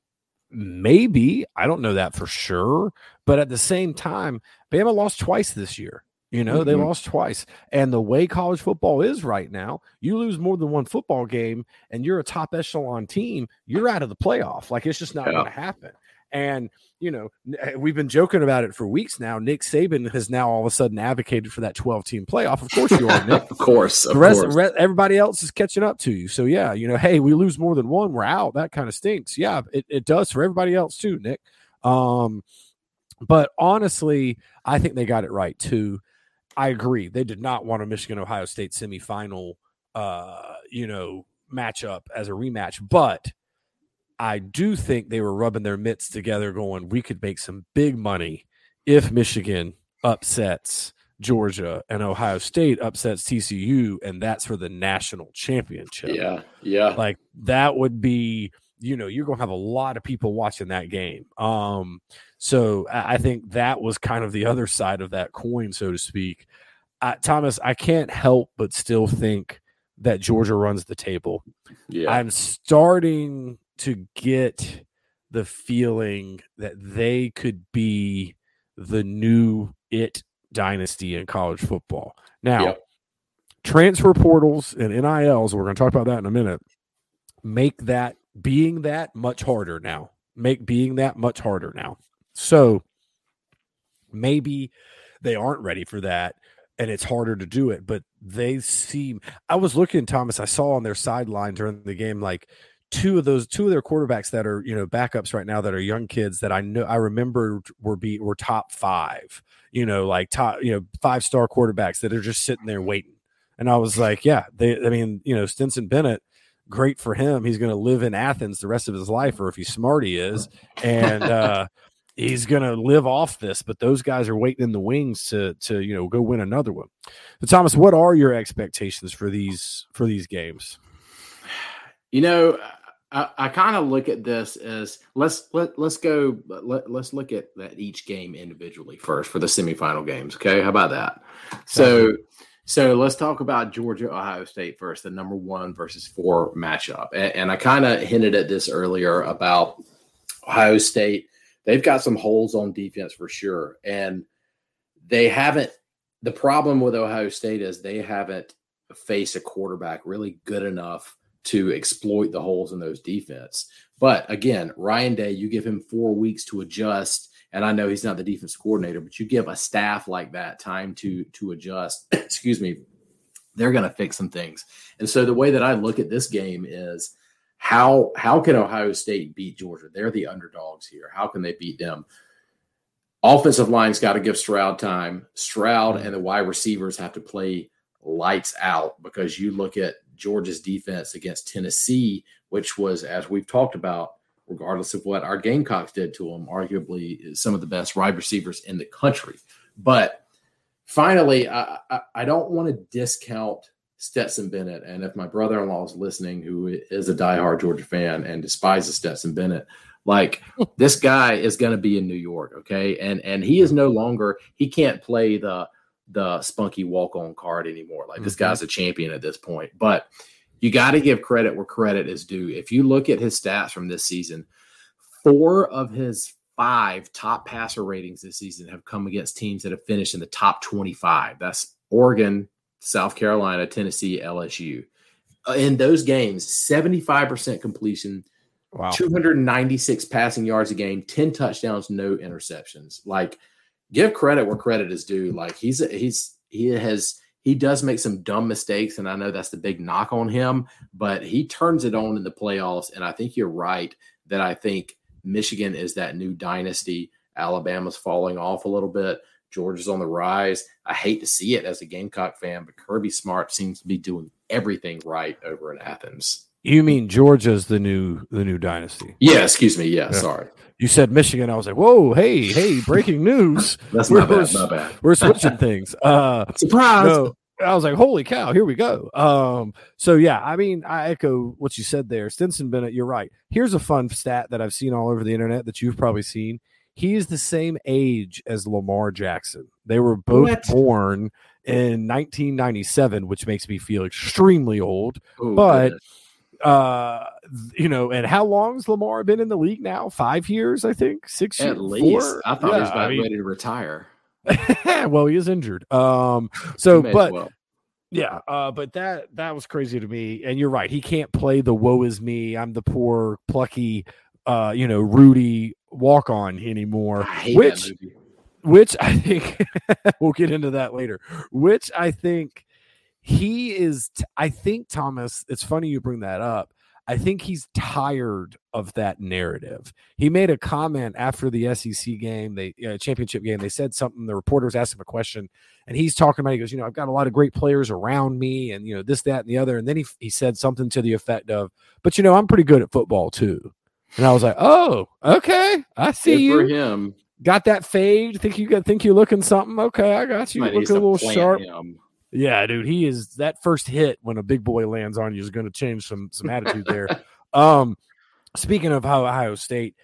Maybe. I don't know that for sure. But at the same time, Bama lost twice this year. You know, mm-hmm. they lost twice. And the way college football is right now, you lose more than one football game and you're a top echelon team, you're out of the playoff. Like it's just not yeah. going to happen. And you know, eh, we've been joking about it for weeks now. Nick Saban has now all of a sudden advocated for that 12 team playoff. Of course you are, Nick. <laughs>
of course. Of
rest,
course.
Rest, everybody else is catching up to you. So, yeah, you know, hey, we lose more than one, we're out. That kind of stinks. Yeah, it, it does for everybody else too, Nick. Um, but honestly, I think they got it right too. I agree. They did not want a Michigan Ohio State semifinal, uh, you know, matchup as a rematch, but I do think they were rubbing their mitts together, going, we could make some big money if Michigan upsets Georgia and Ohio State upsets TCU, and that's for the national championship.
Yeah. Yeah.
Like that would be, you know, you're going to have a lot of people watching that game. Um, so I think that was kind of the other side of that coin, so to speak. Uh, Thomas, I can't help but still think that Georgia runs the table. Yeah. I'm starting to get the feeling that they could be the new it dynasty in college football. Now, yep. transfer portals and NILs, we're going to talk about that in a minute, make that being that much harder now. Make being that much harder now. So maybe they aren't ready for that and it's harder to do it, but they seem I was looking, Thomas, I saw on their sideline during the game, like two of those two of their quarterbacks that are you know backups right now that are young kids that I know I remember were be were top five you know like top you know five star quarterbacks that are just sitting there waiting. And I was like yeah they I mean you know Stetson Bennett great for him. He's going to live in Athens the rest of his life or if he's smart he is. And uh he's going to live off this but those guys are waiting in the wings to to you know go win another one. But Thomas what are your expectations for these for these games?
You know, I, I kind of look at this as let's let let's go let, let's look at that each game individually first for the semifinal games. Okay, how about that? So so let's talk about Georgia Ohio State first, the number one versus four matchup. And, and I kind of hinted at this earlier about Ohio State. They've got some holes on defense for sure, and they haven't. The problem with Ohio State is they haven't faced a quarterback really good enough to exploit the holes in those defense. But again, Ryan Day, you give him four weeks to adjust. And I know he's not the defense coordinator, but you give a staff like that time to to adjust. <clears throat> excuse me, they're going to fix some things. And so the way that I look at this game is how how can Ohio State beat Georgia? They're the underdogs here. How can they beat them? Offensive line's got to give Stroud time. Stroud mm-hmm. and the wide receivers have to play lights out because you look at Georgia's defense against Tennessee, which was, as we've talked about, regardless of what our Gamecocks did to them, arguably some of the best wide receivers in the country. But finally, I, I, I don't want to discount Stetson Bennett. And if my brother in law is listening, who is a diehard Georgia fan and despises Stetson Bennett, like <laughs> this guy is going to be in New York, okay? And and he is no longer he can't play the the spunky walk on card anymore. Like mm-hmm. this guy's a champion at this point. But you got to give credit where credit is due. If you look at his stats from this season, four of his five top passer ratings this season have come against teams that have finished in the top 25. That's Oregon, South Carolina, Tennessee, LSU. Uh, in those games, 75% completion, wow. 296 passing yards a game, 10 touchdowns, no interceptions. Like give credit where credit is due. Like he's he's he has he does make some dumb mistakes, and I know that's the big knock on him, but he turns it on in the playoffs. And I think you're right that I think Michigan is that new dynasty. Alabama's falling off a little bit. Georgia's on the rise. I hate to see it as a Gamecock fan, but Kirby Smart seems to be doing everything right over in Athens.
You mean Georgia's the new the new dynasty?
Yeah, excuse me. Yeah, yeah. sorry
you said Michigan. I was like, whoa, hey, hey, breaking news. <laughs>
That's we're, bad, not bad.
We're switching things. <laughs> Uh,
Surprise. No,
I was like, holy cow, here we go. Um, so yeah, I mean, I echo what you said there. Stetson Bennett, you're right. Here's a fun stat that I've seen all over the internet that you've probably seen. He is the same age as Lamar Jackson. They were both what? born in 1997, which makes me feel extremely old. Ooh, but goodness uh you know and how long's lamar been in the league now? Five years i think? Six
at
years,
least. four? i thought yeah, he was about I mean, ready to retire. <laughs>
Well he is injured. Um so but well. yeah uh but that that was crazy to me. And you're right he can't play the woe is me i'm the poor plucky uh you know rudy walk on anymore which which i think <laughs> we'll get into that later which i think he is i think thomas it's funny you bring that up i think he's tired of that narrative. He made a comment after the sec game they uh, championship game they said something the reporters asked him a question and he's talking about he goes you know i've got a lot of great players around me and you know this that and the other and then he, he said something to the effect of but you know i'm pretty good at football too. And i was like oh okay i see good you
for him.
got that fade think you got think you're looking something okay i got you looking a little sharp. him. Yeah, dude, he is that first hit when a big boy lands on you is going to change some some attitude there. <laughs> um, speaking of Ohio State,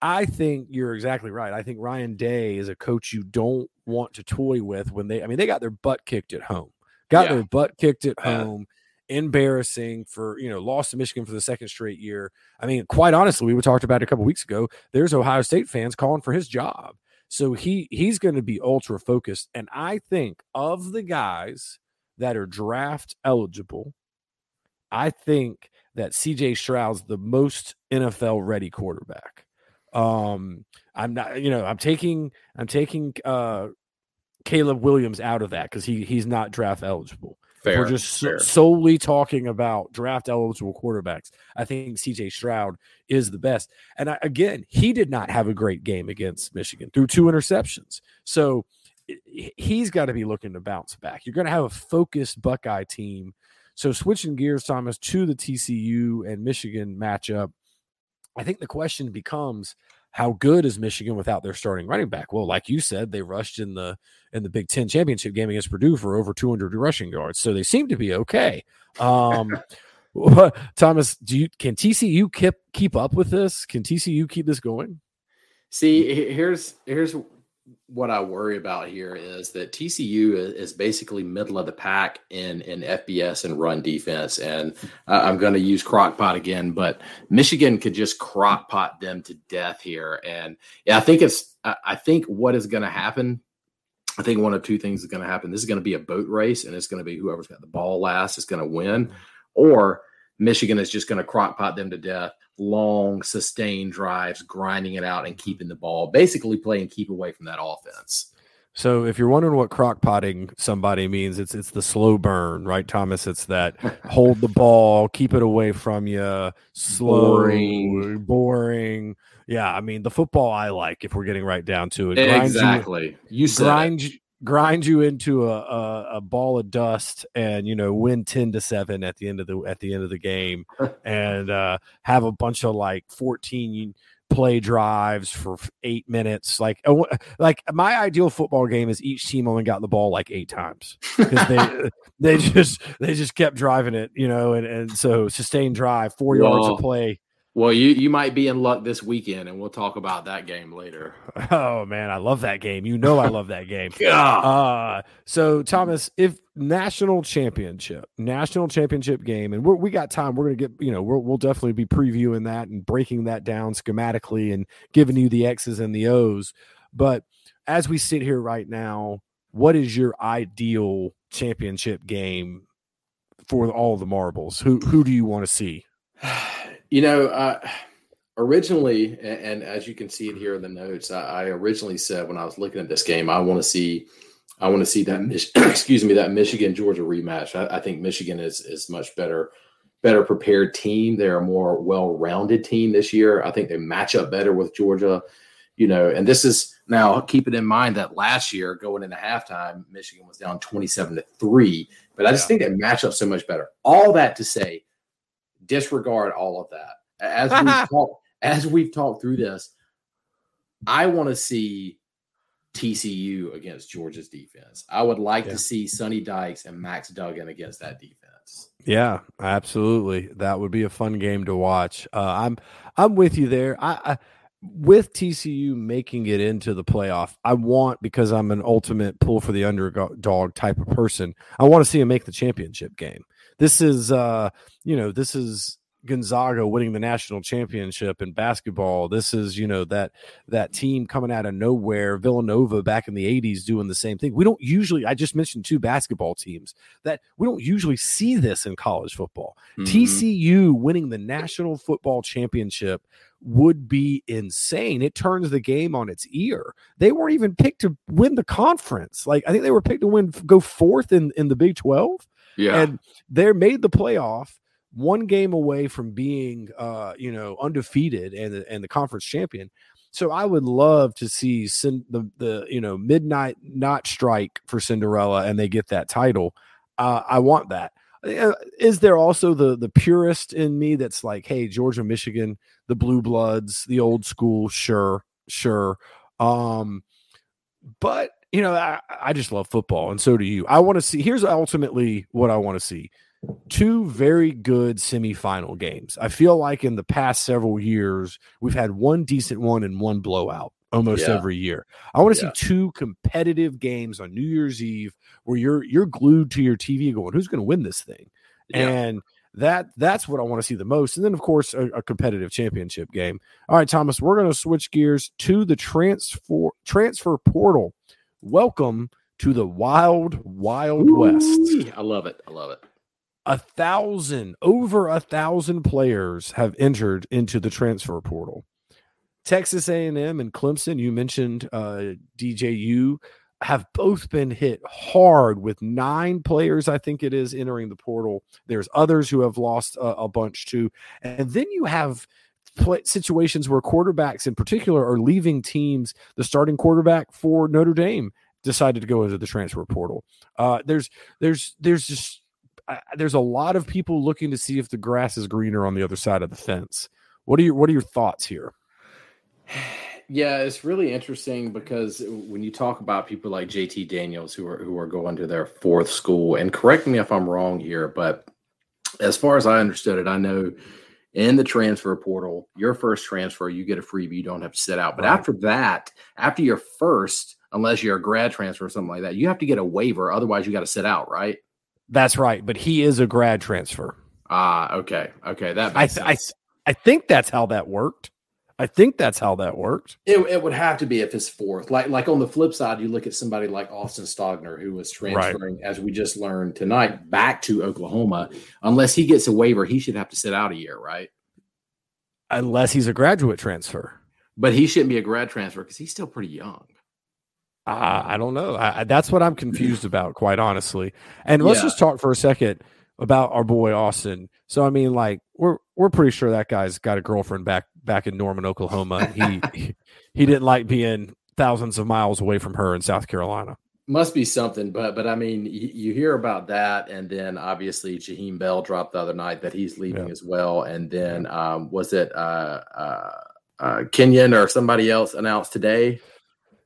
I think you're exactly right. I think Ryan Day is a coach you don't want to toy with when they. I mean, they got their butt kicked at home. Got yeah. their butt kicked at home. Embarrassing for you know, lost to Michigan for the second straight year. I mean, quite honestly, we were talked about it a couple weeks ago. There's Ohio State fans calling for his job. So he he's going to be ultra focused. And I think of the guys that are draft eligible, I think that CJ Stroud's the most NFL ready quarterback. Um, I'm not, you know, I'm taking I'm taking uh Caleb Williams out of that because he he's not draft eligible. Fair, We're just solely talking about draft eligible quarterbacks. I think CJ Stroud is the best. And I, again, he did not have a great game against Michigan threw two interceptions. So he's got to be looking to bounce back. You're going to have a focused Buckeye team. So switching gears, Thomas, to the TCU and Michigan matchup, I think the question becomes how good is Michigan without their starting running back? Well, like you said, they rushed in the in the Big Ten championship game against Purdue for over 200 rushing yards, so they seem to be okay. Um, <laughs> Thomas, do you can TCU keep keep up with this? Can TCU keep this going?
See, here's here's what I worry about here is that TCU is, basically middle of the pack in in FBS and run defense, and I'm going to use crockpot again, but Michigan could just crockpot them to death here, and yeah, I think it's I think what is going to happen. I think one of two things is going to happen. This is going to be a boat race, and it's going to be whoever's got the ball last is going to win, or Michigan is just going to crockpot them to death long, sustained drives, grinding it out and keeping the ball, basically playing keep away from that offense.
So if you're wondering what crockpotting somebody means, it's it's the slow burn, right, Thomas? It's that <laughs> hold the ball, keep it away from you, slow, boring. boring. Yeah, I mean the football I like. If we're getting right down to it,
exactly.
You, you grind it grind you into a, a, a, ball of dust and you know win 10 to 7 at the end of the at the end of the game <laughs> and uh, have a bunch of like 14 play drives for eight minutes like like my ideal football game is each team only got the ball like eight times because they <laughs> they just they just kept driving it you know and, and so sustained drive four yards of play
well, you you might be in luck this weekend, and we'll talk about that game later. <laughs>
Oh man, I love that game. You know, I love that game. <laughs> yeah. uh, so Thomas, if national championship, national championship game, and we got time, we're gonna get you know we will definitely be previewing that and breaking that down schematically and giving you the X's and the O's. But as we sit here right now, what is your ideal championship game for all the marbles? Who who do you want to see? <sighs> <sighs> <sighs>
You know, uh, originally, and, and, as you can see it here in the notes, I, I, originally said when I was looking at this game, I want to see, I want to see that, <clears throat> excuse me, that Michigan Georgia rematch. I, I, think Michigan is is much better, better prepared team. They're a more well rounded team this year. I think they match up better with Georgia. You know, and this is now keep it in mind that last year going into halftime, Michigan was down twenty seven to three. But I just yeah. think they match up so much better. All that to say disregard all of that. As <laughs> we've talked, as we've talked through this, I want to see TCU against Georgia's defense. I would like yeah. to see Sonny Dykes and Max Duggan against that defense.
Yeah, absolutely. That would be a fun game to watch. Uh, I'm I'm with you there. I, I with TCU making it into the playoff, I want because I'm an ultimate pull for the underdog type of person. I want to see him make the championship game. This is, uh, you know, this is Gonzaga winning the national championship in basketball. This is, you know, that that team coming out of nowhere, Villanova back in the 80s doing the same thing. We don't usually I just mentioned two basketball teams that we don't usually see this in college football. Mm-hmm. TCU winning the national football championship would be insane. It turns the game on its ear. They weren't even picked to win the conference. Like I think they were picked to win go fourth in in the Big 12. Yeah. And they're made the playoff one game away from being uh, you know, undefeated and and the conference champion. So I would love to see the the you know midnight not strike for Cinderella and they get that title. Uh, I want that. Uh, there also the the purist in me that's like, hey, Georgia, Michigan, the blue bloods, the old school, sure, sure. Um, but you know, I, I just love football, and so do you. I want to see. Here's ultimately what I want to see: two very good semifinal games. I feel like in the past several years, we've had one decent one and one blowout almost yeah. every year. I want to yeah. see two competitive games on New Year's Eve where you're you're glued to your TV going, "Who's going to win this thing?" Yeah. And that that's what I want to see the most. And then, of course, a, a competitive championship game. All right, Thomas, we're going to switch gears to the transfer transfer portal welcome to the wild, wild Ooh, west.
I love it. I love it.
A thousand, over a thousand players have entered into the transfer portal. Texas A&M and Clemson, you mentioned uh, DJU, have both been hit hard with nine players, I think it is, entering the portal. There's others who have lost a, a bunch too. And then you have – play, situations where quarterbacks in particular are leaving teams. The starting quarterback for Notre Dame decided to go into the transfer portal. Uh, there's there's there's just uh, there's a lot of people looking to see if the grass is greener on the other side of the fence. What are your what are your thoughts here? <sighs>
Yeah, it's really interesting because when you talk about people like JT Daniels who are who are going to their fourth school, and correct me if I'm wrong here, but as far as I understood it, I know in the transfer portal, your first transfer, you get a freebie. You don't have to sit out. But right. after that, after your first, unless you're a grad transfer or something like that, you have to get a waiver. Otherwise, you got to sit out, right?
That's right. But he is a grad transfer.
Ah, okay, okay. That
I, I, I think that's how that worked. I think that's how that worked.
It, it would have to be if it's fourth. Like like on the flip side, you look at somebody like Austin Stogner, who was transferring, right. as we just learned tonight, back to Oklahoma. Unless he gets a waiver, he should have to sit out a year, right?
Unless he's a graduate transfer.
But he shouldn't be a grad transfer because he's still pretty young.
Uh, I don't know. I, that's what I'm confused about, quite honestly. And let's yeah. just talk for a second about our boy Austin. So I mean, like we're we're pretty sure that guy's got a girlfriend back back in Norman, Oklahoma. <laughs> He he, didn't like being thousands of miles away from her in South Carolina.
Must be something, but but I mean, you, you hear about that, and then obviously Jaheim Bell dropped the other night that he's leaving yeah. as well, and then um, was it uh, uh, uh, Kenyon or somebody else announced today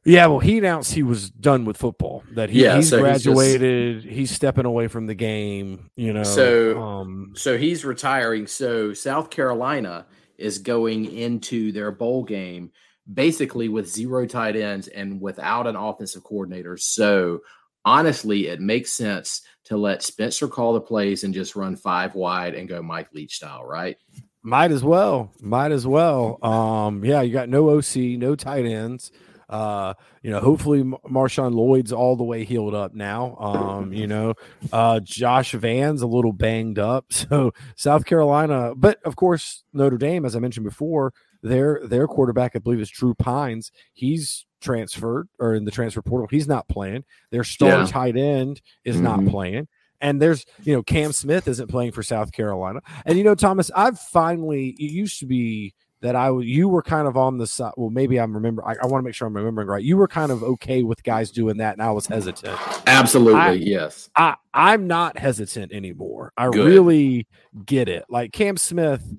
yeah, well, he announced he was done with football. That he, yeah, he's so graduated. He's, just, he's, stepping away from the game. You know,
so um, so he's retiring. So South Carolina is going into their bowl game basically with zero tight ends and without an offensive coordinator. So honestly, it makes sense to let Spencer call the plays and just run five wide and go Mike Leach style, right?
Might as well. Might as well. Um, yeah, you got no OC, no tight ends. Uh, you know, hopefully Marshawn Lloyd's all the way healed up now. Um, you know, uh, Josh Vann's a little banged up. <laughs> So South Carolina, but of course Notre Dame, as I mentioned before, their their quarterback, I believe, is Drew Pyne's. He's transferred or in the transfer portal. He's not playing. Their star yeah. tight end is mm-hmm. not playing. And there's, you know, Cam Smith isn't playing for South Carolina. And you know, Thomas, I've finally it used to be that I you were kind of on the side. Well, maybe I'm remember. I, I want to make sure I'm remembering right. You were kind of okay with guys doing that, and I was hesitant.
Absolutely, I, yes.
I I'm not hesitant anymore. I Good. really get it. Like Cam Smith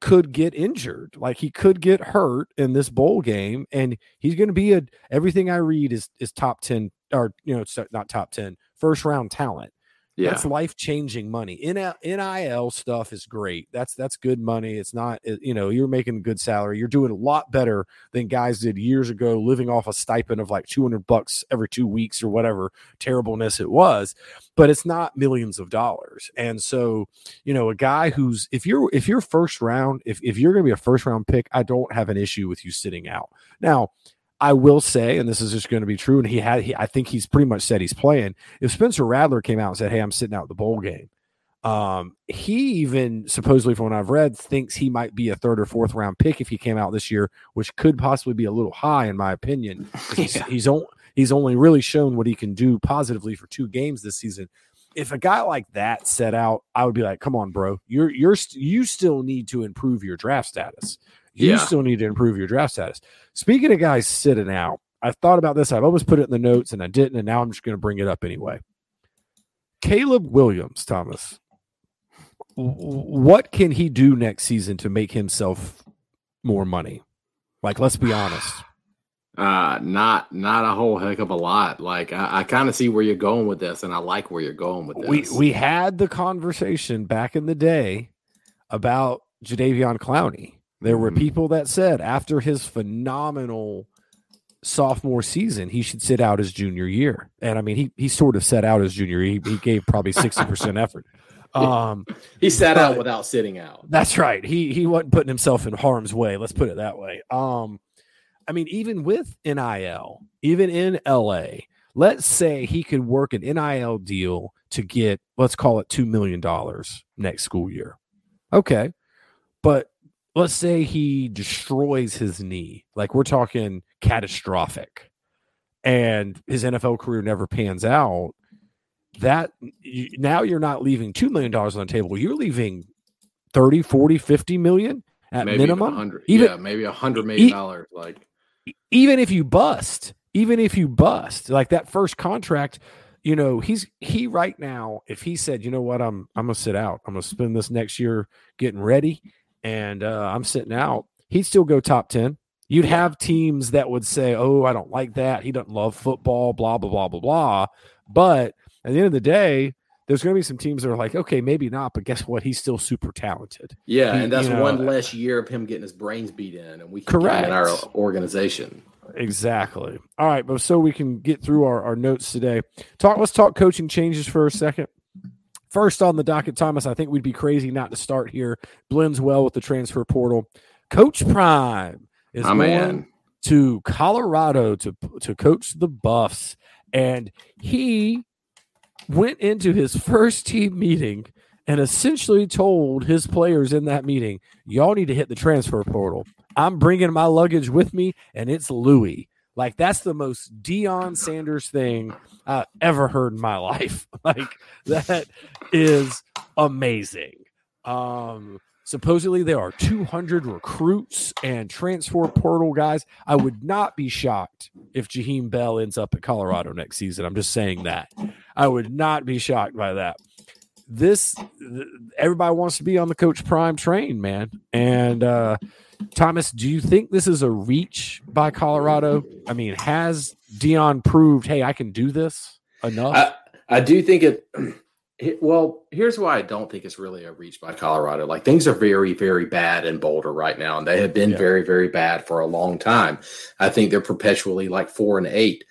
could get injured, like he could get hurt in this bowl game, and he's going to be a. Everything I read is is top ten or you know it's not top ten first round talent. Yeah. That's life changing money. NIL stuff is great. That's that's good money. It's not you know you're making a good salary. You're doing a lot better than guys did years ago, living off a stipend of like 200 bucks every two weeks or whatever terribleness it was. But it's not millions of dollars. And so you know a guy who's if you're if you're first round if if you're going to be a first round pick, I don't have an issue with you sitting out now I will say, and this is just going to be true, and he had, he, I think he's pretty much said he's playing. If Spencer Rattler came out and said, "Hey, I'm sitting out the bowl game," um, he even supposedly, from what I've read, thinks he might be a third or fourth round pick if he came out this year, which could possibly be a little high in my opinion. He's, <laughs> yeah. he's, on, he's only really shown what he can do positively for two games this season. If a guy like that set out, I would be like, "Come on, bro, you're you're you still need to improve your draft status." You yeah. still need to improve your draft status. Speaking of guys sitting out, I thought about this. I've always put it in the notes and I didn't, and now I'm just going to bring it up anyway. Caleb Williams, Thomas, what can he do next season to make himself more money? Like, let's be honest. <sighs>
Uh, not not a whole heck of a lot. Like I, I kind of see where you're going with this, and I like where you're going with this.
We we had the conversation back in the day about Jadeveon Clowney there were mm-hmm. people that said after his phenomenal sophomore season, he should sit out his junior year. And I mean, he he sort of set out his junior year. He, he gave probably 60% effort. <laughs>
Um, he sat out without sitting out.
That's right. He he wasn't putting himself in harm's way. Let's put it that way. Um, I mean, even with NIL, even in LA, let's say he could work an NIL deal to get, let's call it $2 million next school year. Okay. But let's say he destroys his knee, like we're talking catastrophic, and his NFL career never pans out, that now you're not leaving $2 million on the table. You're leaving 30, 40, 50 million at maybe minimum.
100, even, yeah, maybe a hundred million dollars. Like
even if you bust, even if you bust, like that first contract, you know, he's he right now, if he said, you know what, I'm I'm gonna sit out, I'm gonna spend this next year getting ready and uh, I'm sitting out, he'd still go top 10. You'd have teams that would say, oh, I don't like that. He doesn't love football, blah, blah, blah, blah, blah. But at the end of the day, there's going to be some teams that are like, okay, maybe not, but guess what? He's still super talented.
Yeah,
He-
and that's
you know,
one less year of him getting his brains beat in, and we can
Correct.
in our organization.
Exactly. All right, but so we can get through our, our notes today. Talk. Let's talk coaching changes for a second. First on the docket, Thomas. I think we'd be crazy not to start here. Blends well with the transfer portal. Coach Prime is
My
going
man.
to Colorado to to coach the Buffs, and he went into his first team meeting and essentially told his players in that meeting, "Y'all need to hit the transfer portal. I'm bringing my luggage with me, and it's Louis." Like that's the most Deion Sanders thing I've ever heard in my life. <laughs> Like that is amazing. Um, supposedly there are 200 recruits and transfer portal guys. I would not be shocked if Jaheim Bell ends up at Colorado next season. I'm just saying that. I would not be shocked by that. This everybody wants to be on the coach prime train, man. And uh Thomas, do you think this is a reach by Colorado? I mean, has Deion proved, hey, I can do this enough?
I, I do think <clears throat> it. Well, here's why I don't think it's really a reach by Colorado. Like things are very, very bad in Boulder right now, and they have been
Yeah.
very, very bad for a long time. I think they're perpetually like four and eight.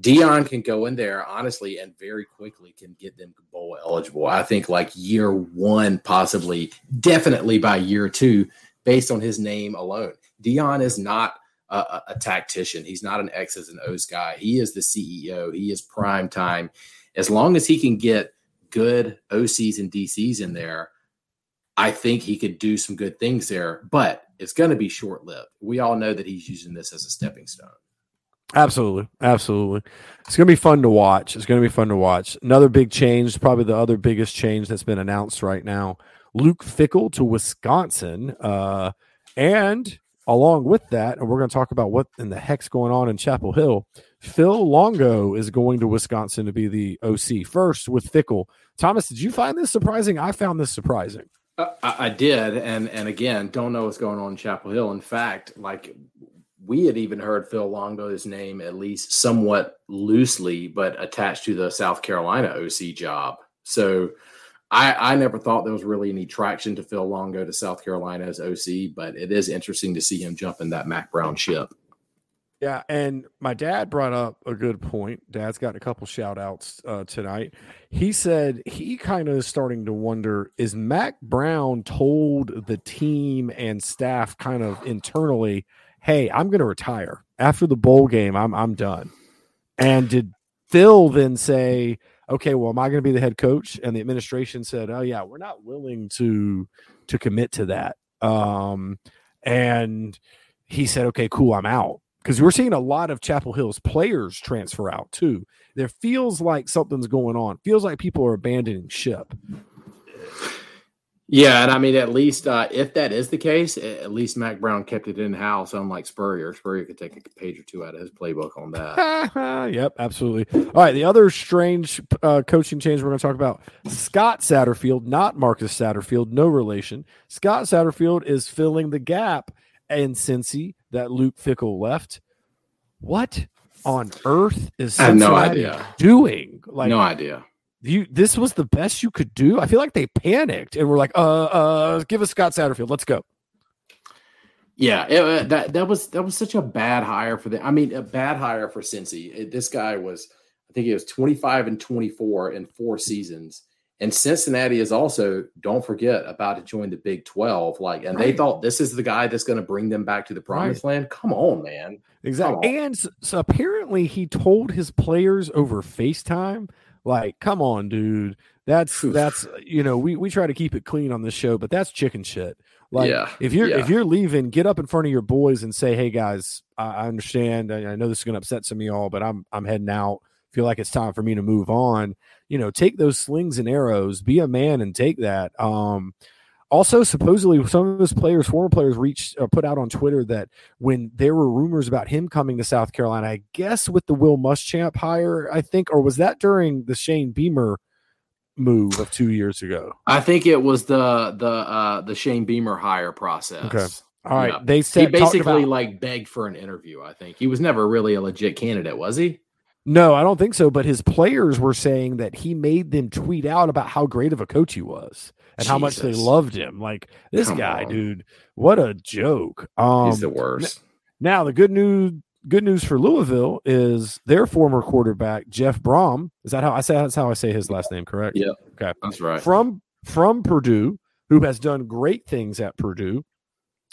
Deion can go in there honestly and very quickly can get them bowl eligible. I think like year one, possibly, definitely by year two, based on his name alone. Deion is not a, a, tactician. He's not an X's and O's guy. He is the CEO. He is prime time. As long as he can get good OCs and DCs in there, I think he could do some good things there. But it's going to be short lived. We all know that he's using this as a stepping stone.
Absolutely. Absolutely. It's going to be fun to watch. It's going to be fun to watch. Another big change, probably the other biggest change that's been announced right now Luke Fickell to Wisconsin. Uh, and along with that, and we're going to talk about what in the heck's going on in Chapel Hill, Phil Longo is going to Wisconsin to be the OC first with Fickell. Thomas, did you find this surprising? I found this surprising.
Uh, I, I did, and and again, don't know what's going on in Chapel Hill. In fact, like we had even heard Phil Longo's name at least somewhat loosely, but attached to the South Carolina OC job. So I, I never thought there was really any traction to Phil Longo to South Carolina as OC, but it is interesting to see him jump in that Mack Brown ship.
Yeah, and my dad brought up a good point. Dad's got a couple shout outs uh, tonight. He said he kind of is starting to wonder is Mack Brown told the team and staff kind of internally, hey, I'm going to retire after the bowl game. I'm, I'm done. And did Phil then say, okay, well, am I going to be the head coach? And the administration said, oh, yeah, we're not willing to to commit to that. Um, and he said, okay, cool, I'm out because we're seeing a lot of Chapel Hill's players transfer out too. There feels like something's going on. Feels like people are abandoning ship.
Yeah, and I mean, at least uh, if that is the case, at least Mack Brown kept it in house, unlike Spurrier. Spurrier could take a page or two out of his playbook on that. <laughs>
yep, absolutely. All right, the other strange uh, coaching change we're going to talk about: Scott Satterfield, not Marcus Satterfield, no relation. Scott Satterfield is filling the gap in Cincy that Luke Fickell left. What on earth is
I have no idea.
doing? Like,
no idea.
You this was the best you could do. I feel like they panicked and were like, uh, uh, give us Scott Satterfield. Let's go.
Yeah, it, uh, that that was that was such a bad hire for the. I mean, a bad hire for Cincy. It- this guy was, I think he was twenty five and twenty four in four seasons, and Cincinnati is also don't forget about to join the Big Twelve. Like, and they thought this is the guy that's going to bring them back to the promised land. Come on, man.
Exactly.
On.
And so apparently he told his players over FaceTime, like, come on, dude. That's that's you know, we, we try to keep it clean on this show, but that's chicken shit. Like
Yeah,
if you're
yeah.
if you're leaving, get up in front of your boys and say, Hey guys, I, I understand. I, I know this is gonna upset some of y'all, but I'm I'm heading out. Feel like it's time for me to move on. You know, take those slings and arrows, be a man and take that. Um also, supposedly, some of his players, former players, reached uh, put out on Twitter that when there were rumors about him coming to South Carolina, I guess with the Will Muschamp hire, I think, or was that during the Shane Beamer move of two years ago?
I think it was the the uh the Shane Beamer hire process.
Okay. All right,
Yeah.
they
He
said talked
basically
about-
like begged for an interview. I think he was never really a legit candidate, was he?
No, I don't think so. But his players were saying that he made them tweet out about how great of a coach he was and how much they loved him. Like this
Come
guy,
on.
dude, what a joke. Um,
He's the worst.
now the good news good news for Louisville is their former quarterback Jeff Brohm. Is that how I say that's how I say his last name? Correct.
Yeah.
Okay.
That's right.
From from Purdue, who has done great things at Purdue,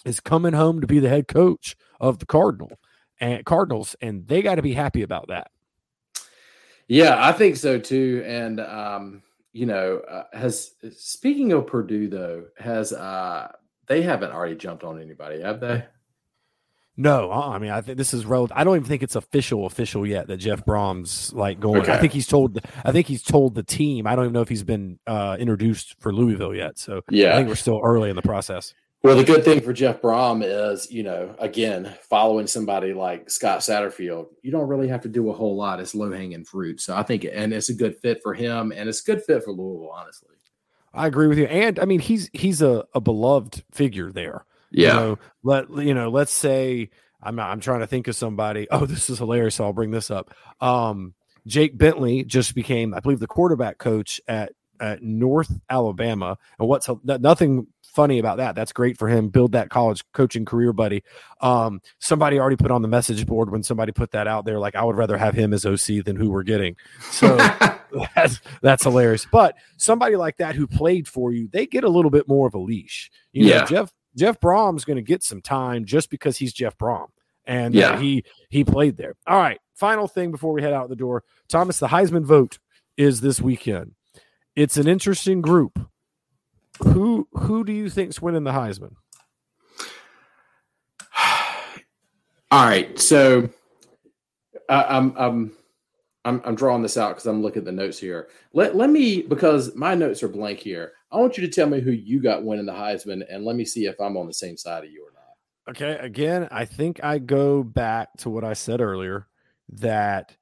is coming home to be the head coach of the Cardinal and Cardinals, and they got to be happy about that.
Yeah, I think so too. And um, you know, uh, has speaking of Purdue though, has uh they haven't already jumped on anybody, have they?
No, uh, I mean, I think this is relative. I don't even think it's official, official yet that Jeff Brohm's like going. I think he's told. I think he's told the team. I don't even know if he's been uh, introduced for Louisville yet. So
yeah, I
think we're still early in the process.
Well, the good thing for Jeff Brohm is, you know, again, following somebody like Scott Satterfield, you don't really have to do a whole lot. It's low hanging fruit. So I think, and it's a good fit for him, and it's a good fit for Louisville, honestly.
I agree with you, and I mean, he's he's a, a beloved figure there. You know, let you know. Let's say I'm I'm trying to think of somebody. Oh, this is hilarious. So I'll bring this up. Um, Jake Bentley just became, I believe, the quarterback coach at at North Alabama. And what's nothing funny about that? That's great for him. Build that college coaching career, buddy. Um, somebody already put on the message board when somebody put that out there. Like, I would rather have him as OC than who we're getting. So <laughs> that's that's hilarious. But somebody like that who played for you, they get a little bit more of a leash. You know,
Yeah.
Jeff Jeff Brohm's going to get some time just because he's Jeff Brohm, and uh, he he played there. All right, final thing before we head out the door, Thomas. The Heisman vote is this weekend. It's an interesting group. Who who do you think's winning the Heisman? <sighs>
All right, so I, I'm I'm I'm I'm drawing this out because I'm looking at the notes here. Let let me because my notes are blank here. I want you to tell me who you got winning the Heisman, and let me see if I'm on the same side of you or not.
Okay, again, I think I go back to what I said earlier that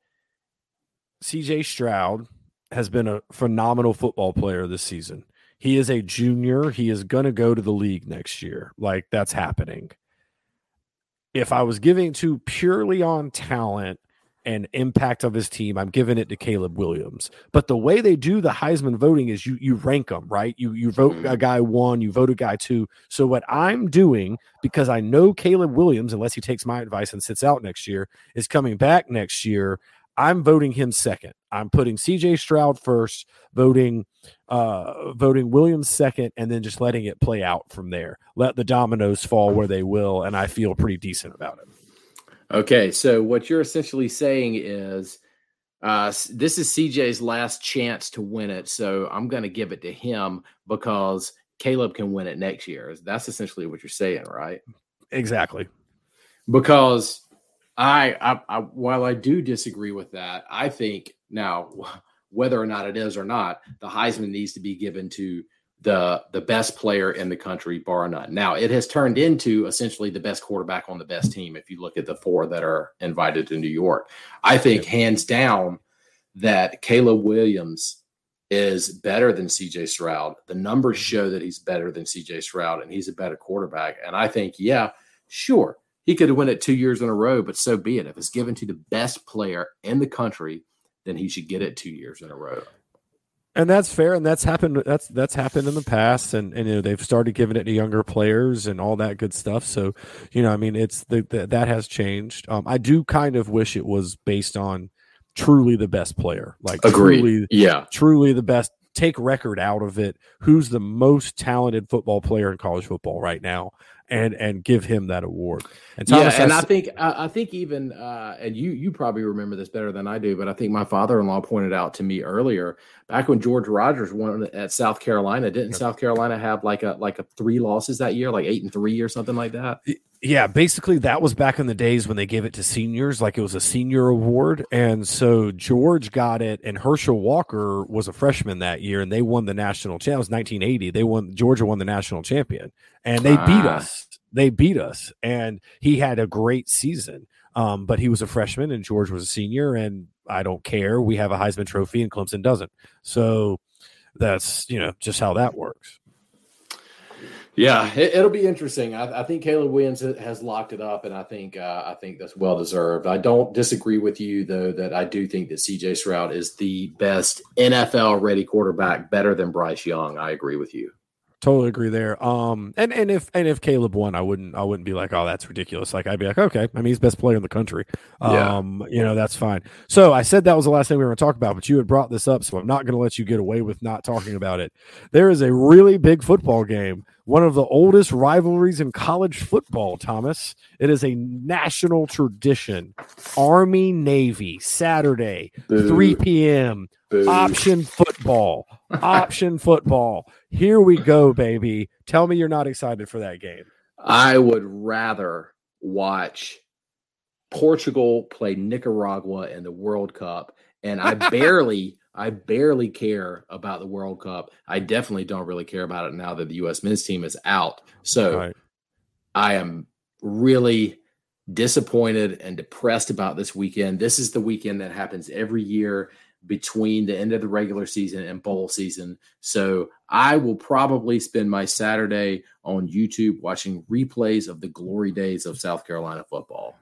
CJ Stroud has been a phenomenal football player this season. He is a junior. He is going to go to the league next year. Like that's happening. If I was giving to purely on talent and impact of his team, I'm giving it to Caleb Williams. But the way they do the Heisman voting is you you rank them, right? You you vote
Mhm.
a guy one, you vote a guy two. So what I'm doing because I know Caleb Williams, unless he takes my advice and sits out next year, is coming back next year. I'm voting him second. I'm putting CJ Stroud first, voting uh voting Williams second, and then just letting it play out from there. Let the dominoes fall where they will, and I feel pretty decent about it.
Okay, so what you're essentially saying is uh, this is CJ's last chance to win it, so I'm going to give it to him because Caleb can win it next year. That's essentially what you're saying, right?
Exactly.
Because I, I, I while I do disagree with that, I think now <laughs> whether or not it is or not, the Heisman needs to be given to the the best player in the country, bar none. Now it has turned into essentially the best quarterback on the best team. If you look at the four that are invited to New York, I think hands down that Caleb Williams is better than CJ Stroud. The numbers mm-hmm. show that he's better than CJ Stroud, and he's a better quarterback. And I think, yeah, sure, he could won it two years in a row, but so be it. If it's given to the best player in the country, then he should get it two years in a row.
And that's fair, and that's happened. That's that's happened in the past, and, and you know they've started giving it to younger players and all that good stuff. So, you know, I mean, it's the, the that has changed. Um, I do kind of wish it was based on truly the best player, like truly,
Yeah.
truly the best. Take record out of it. Who's the most talented football player in college football right now, and and give him that award. And Thomas,
yeah, and
I
think I, I think even uh, and you you probably remember this better than I do, but I think my father-in-law pointed out to me earlier back when George Rogers won at South Carolina. Didn't South Carolina have like a like a three losses that year, like eight and three or something like that?
Yeah, basically that was back in the days when they gave it to seniors, like it was a senior award. And so George got it, and Herschel Walker was a freshman that year, and they won the national champ. It was 1980. They won Georgia won the national champion, and they beat
Ah.
us. They beat us, and he had a great season. Um, but he was a freshman, and George was a senior, and I don't care. We have a Heisman Trophy, and Clemson doesn't. So that's you know just how that works.
Yeah, it, will be interesting. I, I, think Caleb Williams has locked it up, and I think uh, I think that's well deserved. I don't disagree with you though that I do think that C.J. Stroud is the best NFL ready quarterback, better than Bryce Young. I agree with you.
Totally agree there. Um, and and if and if Caleb won, I wouldn't I wouldn't be like, oh, that's ridiculous. Like I'd be like, okay, I mean, he's best player in the country. Um, yeah. you know, that's fine. So I said that was the last thing we were going to talk about, but you had brought this up, so I'm not going to let you get away with not talking about it. There is a really big football game, one of the oldest rivalries in college football. Thomas, it is a national tradition. Army Navy Saturday, Boo. 3 p.m. Option football. Option football. Here we go, baby. Tell me you're not excited for that game.
I would rather watch Portugal play Nicaragua in the World Cup. And I barely, <laughs> I barely care about the World Cup. I definitely don't really care about it now that the U.S. men's team is out. So right. I am really disappointed and depressed about this weekend. This is the weekend that happens every year between the end of the regular season and bowl season. So I will probably spend my Saturday on YouTube watching replays of the glory days of South Carolina football.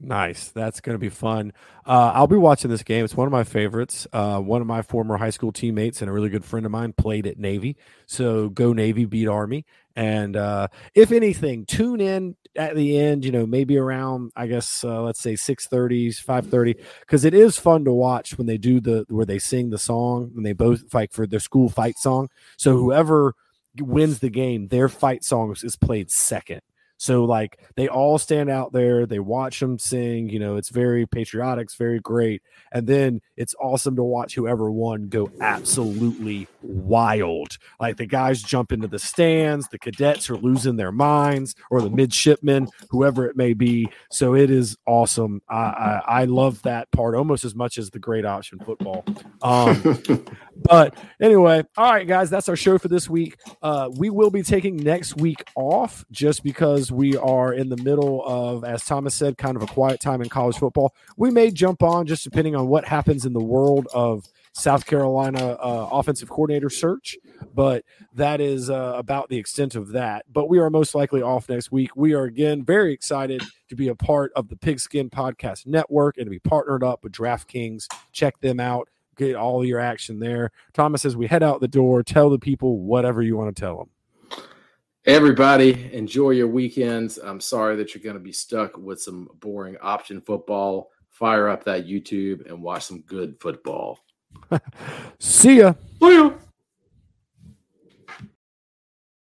Nice. That's going to be fun. Uh, I'll be watching this game. It's one of my favorites. Uh, one of my former high school teammates and a really good friend of mine played at Navy. So go Navy, beat Army. And uh, if anything, tune in at the end. You know, maybe around I guess uh, let's say six thirty, five thirty, because it is fun to watch when they do the where they sing the song when they both fight for their school fight song. So whoever wins the game, their fight song is played second. So like they all stand out there, they watch them sing, you know, it's very patriotic, it's very great. And then it's awesome to watch whoever won go absolutely wild. Like the guys jump into the stands, the cadets are losing their minds, or the midshipmen, whoever it may be. So it is awesome. I I, I love that part almost as much as the great option football. Um, <laughs> but anyway, all right, guys, that's our show for this week. Uh, we will be taking next week off just because we are in the middle of, as Thomas said, kind of a quiet time in college football. We may jump on just depending on what happens in the world of South Carolina uh, offensive coordinator search, but that is uh, about the extent of that. But we are most likely off next week. We are again very excited to be a part of the Pigskin Podcast Network and to be partnered up with DraftKings. Check them out. Get all your action there. Thomas, as we head out the door, tell the people whatever you want to tell them.
Everybody, enjoy your weekends. I'm sorry that you're going to be stuck with some boring option football. Fire up that YouTube and watch some good football. <laughs>
See ya.
See ya.